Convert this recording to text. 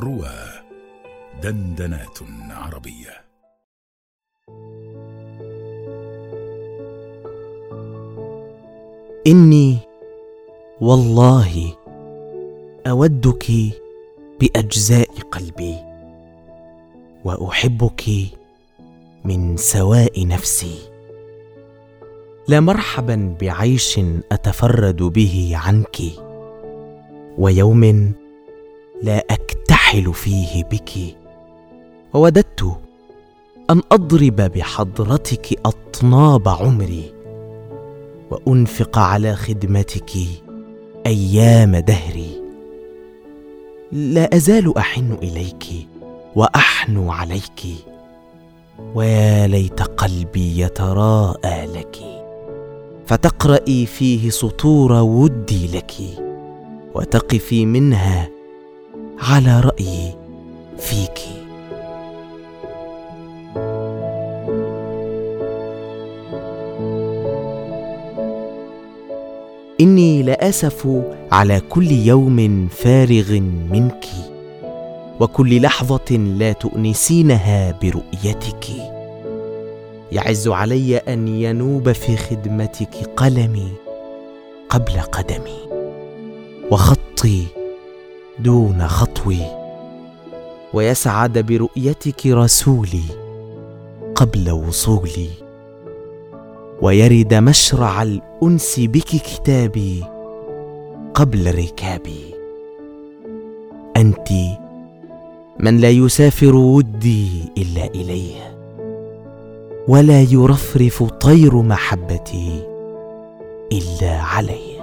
روى دندنات عربية. إني والله أودك بأجزاء قلبي وأحبك من سواء نفسي. لا مرحبا بعيش أتفرد به عنك ويوم اكتحل فيه بك. ووددت أن أضرب بحضرتك أطناب عمري وأنفق على خدمتك أيام دهري. لا أزال أحن إليك واحنو عليك ويا ليت قلبي يتراءى لك. فتقرأي فيه سطور ودي لك وتقفي منها على رايي فيك. إني لأسف على كل يوم فارغ منك وكل لحظة لا تؤنسينها برؤيتك. يعز علي أن ينوب في خدمتك قلمي قبل قدمي وخطي دون خطوي. ويسعد برؤيتك رسولي قبل وصولي. ويرد مشرع الأنس بك كتابي قبل ركابي. أنت من لا يسافر ودي إلا إليه. ولا يرفرف طير محبتي إلا عليه.